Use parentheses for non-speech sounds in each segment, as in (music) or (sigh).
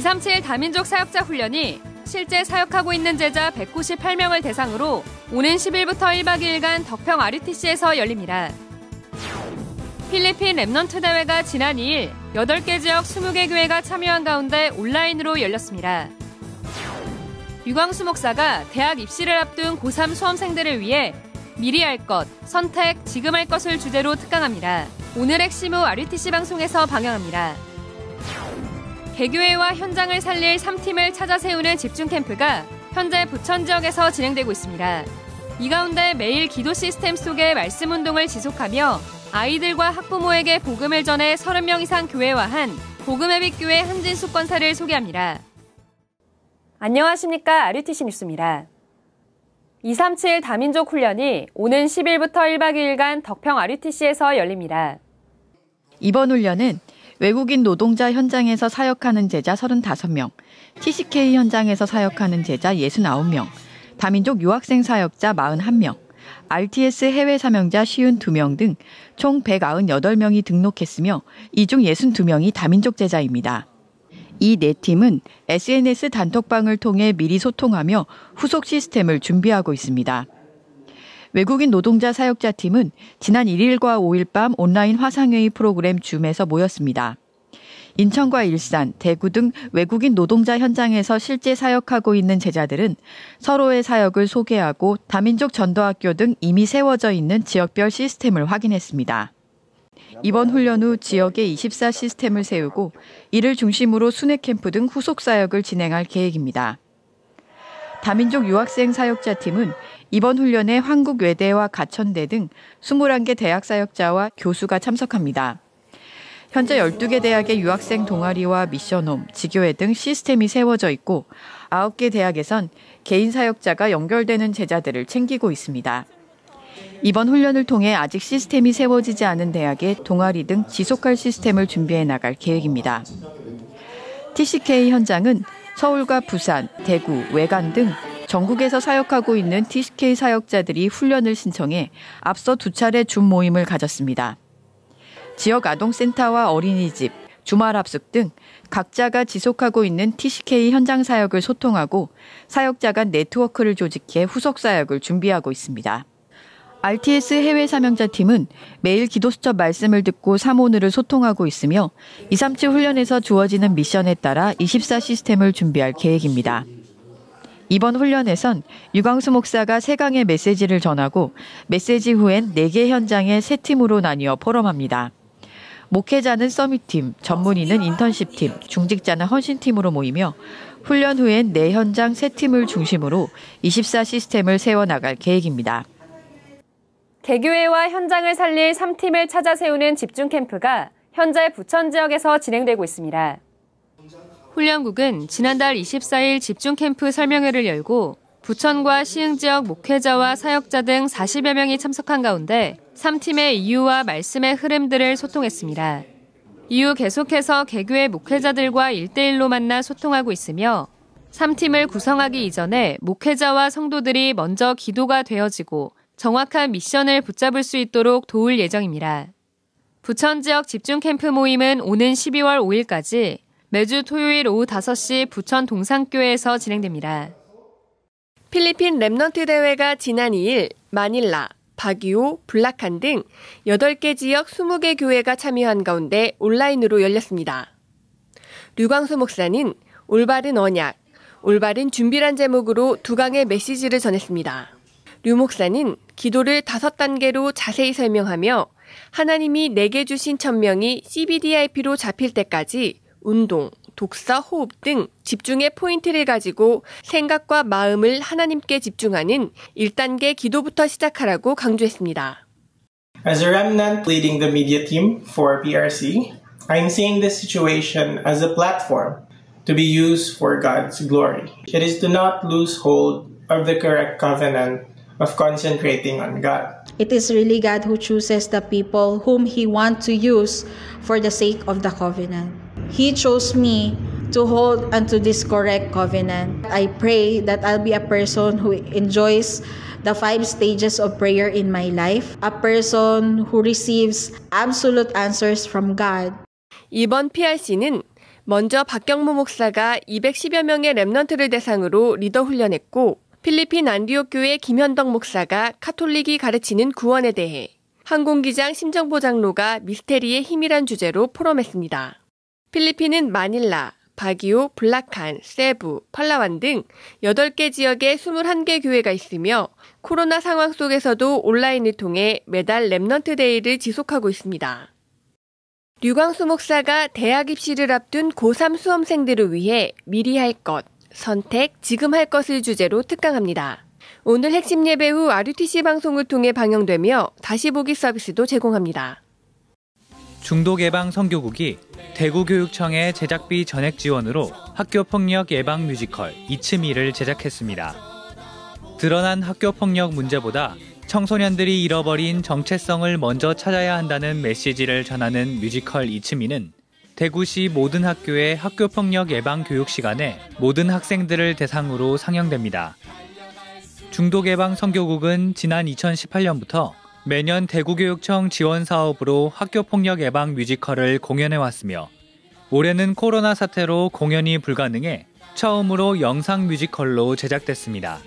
237 다민족 사역자 훈련이 실제 사역하고 있는 제자 198명을 대상으로 오는 10일부터 1박 2일간 덕평 RUTC에서 열립니다. 필리핀 Remnant 대회가 지난 2일 8개 지역 20개 교회가 참여한 가운데 온라인으로 열렸습니다. 류광수 목사가 대학 입시를 앞둔 고3 수험생들을 위해 미리 할 것, 선택, 지금 할 것을 주제로 특강합니다. 오늘 핵심 후 RUTC 방송에서 방영합니다. 개교회와 현장을 살릴 3팀을 찾아 세우는 집중 캠프가 현재 부천 지역에서 진행되고 있습니다. 이 가운데 매일 기도 시스템 속의 말씀 운동을 지속하며 아이들과 학부모에게 복음을 전해 30명 이상 교회화한 복음의 빛교회 한진숙 권사를 소개합니다. 안녕하십니까. RUTC 뉴스입니다. 237 다민족 훈련이 오는 10일부터 1박 2일간 덕평 RUTC에서 열립니다. 이번 훈련은 외국인 노동자 현장에서 사역하는 제자 35명, TCK 현장에서 사역하는 제자 69명, 다민족 유학생 사역자 41명, RTS 해외 사명자 52명 등 총 198명이 등록했으며 이 중 62명이 다민족 제자입니다. 이 네 팀은 SNS 단톡방을 통해 미리 소통하며 후속 시스템을 준비하고 있습니다. 외국인 노동자 사역자 팀은 지난 1일과 5일 밤 온라인 화상회의 프로그램 줌에서 모였습니다. 인천과 일산, 대구 등 외국인 노동자 현장에서 실제 사역하고 있는 제자들은 서로의 사역을 소개하고 다민족 전도학교 등 이미 세워져 있는 지역별 시스템을 확인했습니다. 이번 훈련 후 지역에 24 시스템을 세우고 이를 중심으로 순회 캠프 등 후속 사역을 진행할 계획입니다. 다민족 유학생 사역자 팀은 이번 훈련에 한국 외대와 가천대 등 21개 대학 사역자와 교수가 참석합니다. 현재 12개 대학의 유학생 동아리와 미션홈, 지교회 등 시스템이 세워져 있고 9개 대학에선 개인 사역자가 연결되는 제자들을 챙기고 있습니다. 이번 훈련을 통해 아직 시스템이 세워지지 않은 대학에 동아리 등 지속할 시스템을 준비해 나갈 계획입니다. TCK 현장은 서울과 부산, 대구, 외관 등 전국에서 사역하고 있는 TCK 사역자들이 훈련을 신청해 앞서 두 차례 줌 모임을 가졌습니다. 지역 아동센터와 어린이집, 주말 합숙 등 각자가 지속하고 있는 TCK 현장 사역을 소통하고 사역자 간 네트워크를 조직해 후속 사역을 준비하고 있습니다. RTS 해외 사명자 팀은 매일 기도 수첩 말씀을 듣고 사모늘을 소통하고 있으며 237 훈련에서 주어지는 미션에 따라 24 시스템을 준비할 계획입니다. 이번 훈련에선 유광수 목사가 세강의 메시지를 전하고 메시지 후엔 4개 현장에 세 팀으로 나뉘어 포럼합니다. 목회자는 서밋팀, 전문의는 인턴십팀, 중직자는 헌신팀으로 모이며 훈련 후엔 네 현장 세 팀을 중심으로 24 시스템을 세워나갈 계획입니다. 개교회와 현장을 살릴 3팀을 찾아 세우는 집중 캠프가 현재 부천 지역에서 진행되고 있습니다. 훈련국은 지난달 24일 집중 캠프 설명회를 열고 부천과 시흥 지역 목회자와 사역자 등 40여 명이 참석한 가운데 3팀의 이유와 말씀의 흐름들을 소통했습니다. 이후 계속해서 개교의 목회자들과 1대1로 만나 소통하고 있으며 3팀을 구성하기 이전에 목회자와 성도들이 먼저 기도가 되어지고 정확한 미션을 붙잡을 수 있도록 도울 예정입니다. 부천 지역 집중 캠프 모임은 오는 12월 5일까지 매주 토요일 오후 5시 부천 동산교회에서 진행됩니다. 필리핀 Remnant 대회가 지난 2일 마닐라, 바기오, 불라칸 등 8개 지역 20개 교회가 참여한 가운데 온라인으로 열렸습니다. 류광수 목사는 올바른 언약, 올바른 준비란 제목으로 두 강의 메시지를 전했습니다. 류 목사는 기도를 다섯 단계로 자세히 설명하며 하나님이 내게 주신 천명이 CBDIP로 잡힐 때까지 운동, 독서, 호흡 등 집중의 포인트를 가지고 생각과 마음을 하나님께 집중하는 1단계 기도부터 시작하라고 강조했습니다. As a remnant leading the media team for PRC, I'm seeing this situation as a platform to be used for God's glory. It is to not lose hold of the correct covenant of concentrating on God. It is really God who chooses the people whom He wants to use for the sake of the covenant. He chose me to hold unto this correct covenant. I pray that I'll be a person who enjoys the five stages of prayer in my life, a person who receives absolute answers from God. 이번 PRC는 먼저 박경모 목사가 210여 명의 랩런트를 대상으로 리더 훈련했고 필리핀 안디옥 교회 김현덕 목사가 카톨릭이 가르치는 구원에 대해 항공기장 심정보 장로가 미스테리의 힘이란 주제로 포럼했습니다. 필리핀은 마닐라, 바기오, 불라칸, 세부, 팔라완 등 8개 지역에 21개 교회가 있으며 코로나 상황 속에서도 온라인을 통해 매달 Remnant Day를 지속하고 있습니다. 류광수 목사가 대학 입시를 앞둔 고3 수험생들을 위해 미리 할 것, 선택, 지금 할 것을 주제로 특강합니다. 오늘 핵심 예배 후 RUTC 방송을 통해 방영되며 다시 보기 서비스도 제공합니다. 중독 예방 선교국이 대구교육청의 제작비 전액 지원으로 학교 폭력 예방 뮤지컬 It's Me를 제작했습니다. 드러난 학교 폭력 문제보다 청소년들이 잃어버린 정체성을 먼저 찾아야 한다는 메시지를 전하는 뮤지컬 It's Me는 대구시 모든 학교의 학교 폭력 예방 교육 시간에 모든 학생들을 대상으로 상영됩니다. 중독 예방 선교국은 지난 2018년부터 매년 대구교육청 지원 사업으로 학교 폭력 예방 뮤지컬을 공연해 왔으며 올해는 코로나 사태로 공연이 불가능해 처음으로 영상 뮤지컬로 제작됐습니다.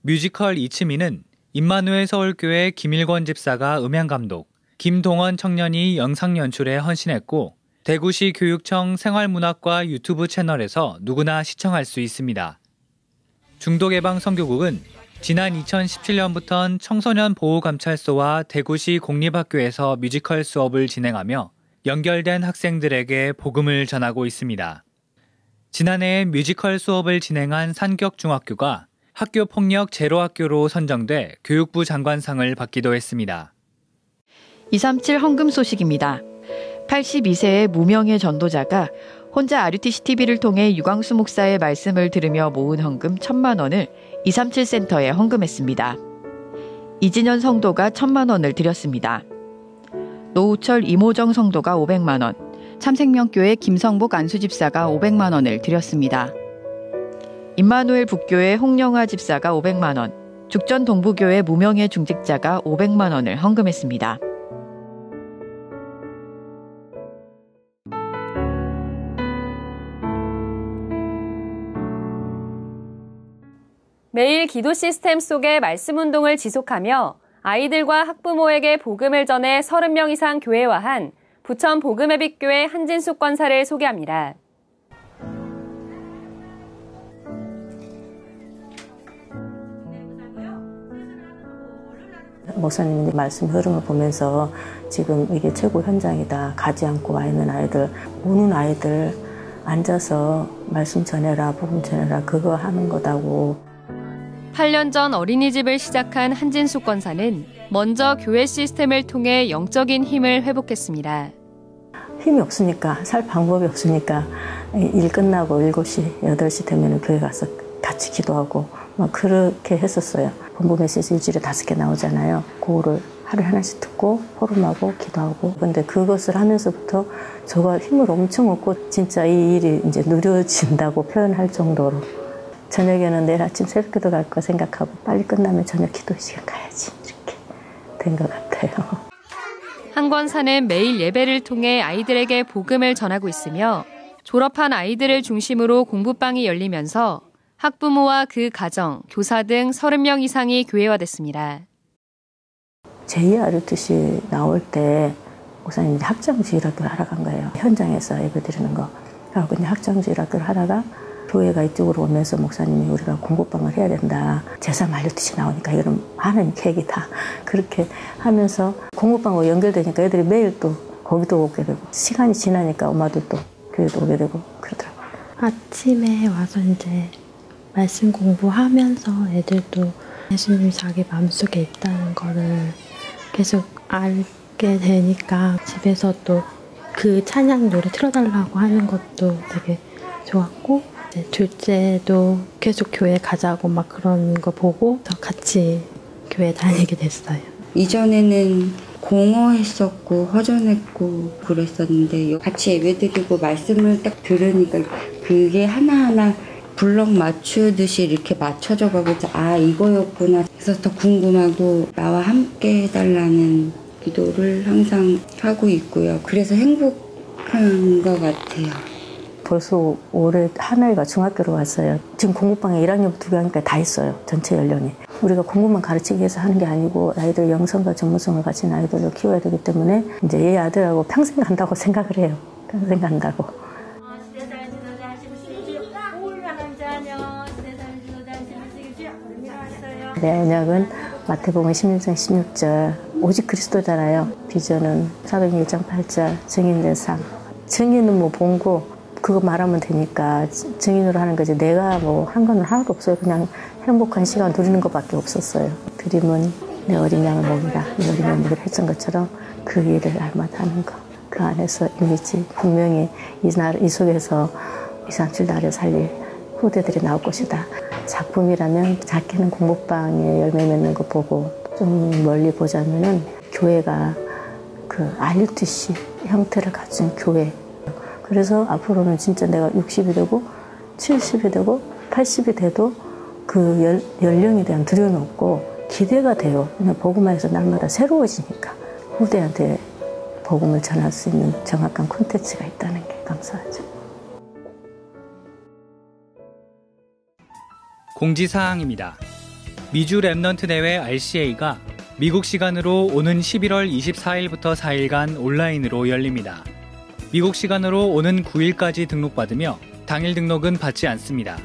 뮤지컬 It's Me는 임마누엘 서울교회 김일권 집사가 음향 감독, 김동원 청년이 영상 연출에 헌신했고 대구시 교육청 생활문화과 유튜브 채널에서 누구나 시청할 수 있습니다. 중독예방 선교국은 지난 2017년부터 청소년 보호관찰소와 대구시 공립학교에서 뮤지컬 수업을 진행하며 연결된 학생들에게 복음을 전하고 있습니다. 지난해 뮤지컬 수업을 진행한 산격중학교가 학교 폭력 제로 학교로 선정돼 교육부 장관상을 받기도 했습니다. 237 헌금 소식입니다. 82세의 무명의 전도자가 혼자 RUTC TV를 통해 유광수 목사의 말씀을 들으며 모은 헌금 1천만 원을 237 센터에 헌금했습니다. 이진현 성도가 1천만 원을 드렸습니다. 노우철 이모정 성도가 500만 원, 참생명교회 김성복 안수집사가 500만 원을 드렸습니다. 임마누엘 북교회 홍영화 집사가 500만 원, 죽전 동부교회 무명의 중직자가 500만 원을 헌금했습니다. 매일 기도 시스템 속의 말씀 운동을 지속하며 아이들과 학부모에게 복음을 전해 30명 이상 교회화한 부천 복음의 빛교회 한진숙 권사를 소개합니다. 목사님 말씀 흐름을 보면서 지금 이게 최고 현장이다. 가지 않고 와 있는 아이들, 우는 아이들 앉아서 말씀 전해라, 복음 전해라, 그거 하는 거다고. 8년 전 어린이집을 시작한 한진숙 권사는 먼저 교회 시스템을 통해 영적인 힘을 회복했습니다. 힘이 없으니까, 살 방법이 없으니까 일 끝나고 7시, 8시 되면 교회 가서 같이 기도하고 막 그렇게 했었어요. 본부 메시지 일주일에 다섯 개 나오잖아요. 그거를 하루에 하나씩 듣고 포럼하고 기도하고 근데 그것을 하면서부터 저가 힘을 엄청 얻고 진짜 이 일이 이제 누려진다고 표현할 정도로 저녁에는 내일 아침 새벽기도 갈 거 생각하고 빨리 끝나면 저녁 기도 시간 가야지 이렇게 된 것 같아요. 한 권사는 매일 예배를 통해 아이들에게 복음을 전하고 있으며 졸업한 아이들을 중심으로 공부방이 열리면서 학부모와 그 가정, 교사 등 30명 이상이 교회화됐습니다. 제2RUTC 나올 때 목사님 학장주일학교를 하러 간 거예요. 현장에서 예배 드리는 거. 그래서 그냥 학장주일학교를 하다가 교회가 이쪽으로 오면서 목사님이 우리가 공부방을 해야 된다. 제사 말려듯이 나오니까 이건 하나님 계획이다. 그렇게 하면서 공부방으로 연결되니까 애들이 매일 또 거기도 오게 되고 시간이 지나니까 엄마들도 교회도 오게 되고 그러더라고요. 아침에 와서 이제 말씀 공부하면서 애들도 예수님이 자기 마음속에 있다는 거를 계속 알게 되니까 집에서 또 그 찬양 노래 틀어달라고 하는 것도 되게 좋았고 둘째도 계속 교회 가자고 막 그런 거 보고 같이 교회 다니게 됐어요. 이전에는 공허했었고 허전했고 그랬었는데 같이 예배드리고 말씀을 딱 들으니까 그게 하나하나 블럭 맞추듯이 이렇게 맞춰져 가고 아 이거였구나 그래서 더 궁금하고 나와 함께 해달라는 기도를 항상 하고 있고요. 그래서 시작한 것 같아요. 벌써 올해 하나이가 중학교로 왔어요. 지금 공부방에 1학년부터 9학년까지 다 있어요. 전체 연령이. 우리가 공부만 가르치기 위해서 하는 게 아니고 아이들 영성과 전문성을 가진 아이들을 키워야 되기 때문에 이제 얘 아들하고 평생 간다고 (laughs) 생각을 해요. 평생 간다고. 내 언약은 마태복음 16장 16절 오직 그리스도잖아요. 비전은 사도행 1장 8절 증인된 삶. 증인은 뭐 본고 그거 말하면 되니까 증인으로 하는 거지 내가 뭐 한 건 하나도 없어요. 그냥 행복한 시간 누리는 것밖에 없었어요. 드림은 내 어린 양을 먹이라. 내 어린 양을 먹이라 했던 것처럼 그 일을 알마다 하는 거. 그 안에서 이미지 분명히 이, 날, 이 속에서 2, 3, 7 나를 살릴 후대들이 나올 것이다. 작품이라면 작게는 공부방에 열매 맺는 거 보고 좀 멀리 보자면은 교회가 그 RUTC 형태를 가진 교회. 그래서 앞으로는 진짜 내가 60이 되고 70이 되고 80이 돼도 그 연, 연령에 대한 두려움이 없고 기대가 돼요. 그냥 복음화에서 날마다 새로워지니까 후대한테 복음을 전할 수 있는 정확한 콘텐츠가 있다는 게 감사하죠. 공지사항입니다. 미주 Remnant 대회 RCA가 미국 시간으로 오는 11월 24일부터 4일간 온라인으로 열립니다. 미국 시간으로 오는 9일까지 등록받으며 당일 등록은 받지 않습니다.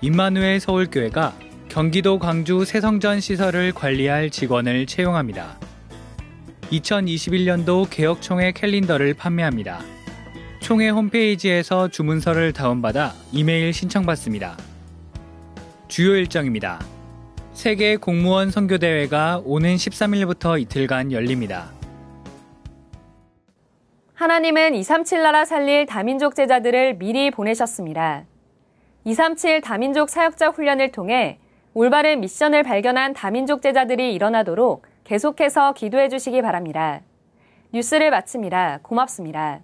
임마누엘 서울교회가 경기도 광주 새성전 시설을 관리할 직원을 채용합니다. 2021년도 개혁총회 캘린더를 판매합니다. 총회 홈페이지에서 주문서를 다운받아 이메일 신청받습니다. 주요 일정입니다. 세계 공무원 선교대회가 오는 13일부터 이틀간 열립니다. 하나님은 237 나라 살릴 다민족 제자들을 미리 보내셨습니다. 237 다민족 사역자 훈련을 통해 올바른 미션을 발견한 다민족 제자들이 일어나도록 계속해서 기도해 주시기 바랍니다. 뉴스를 마칩니다. 고맙습니다.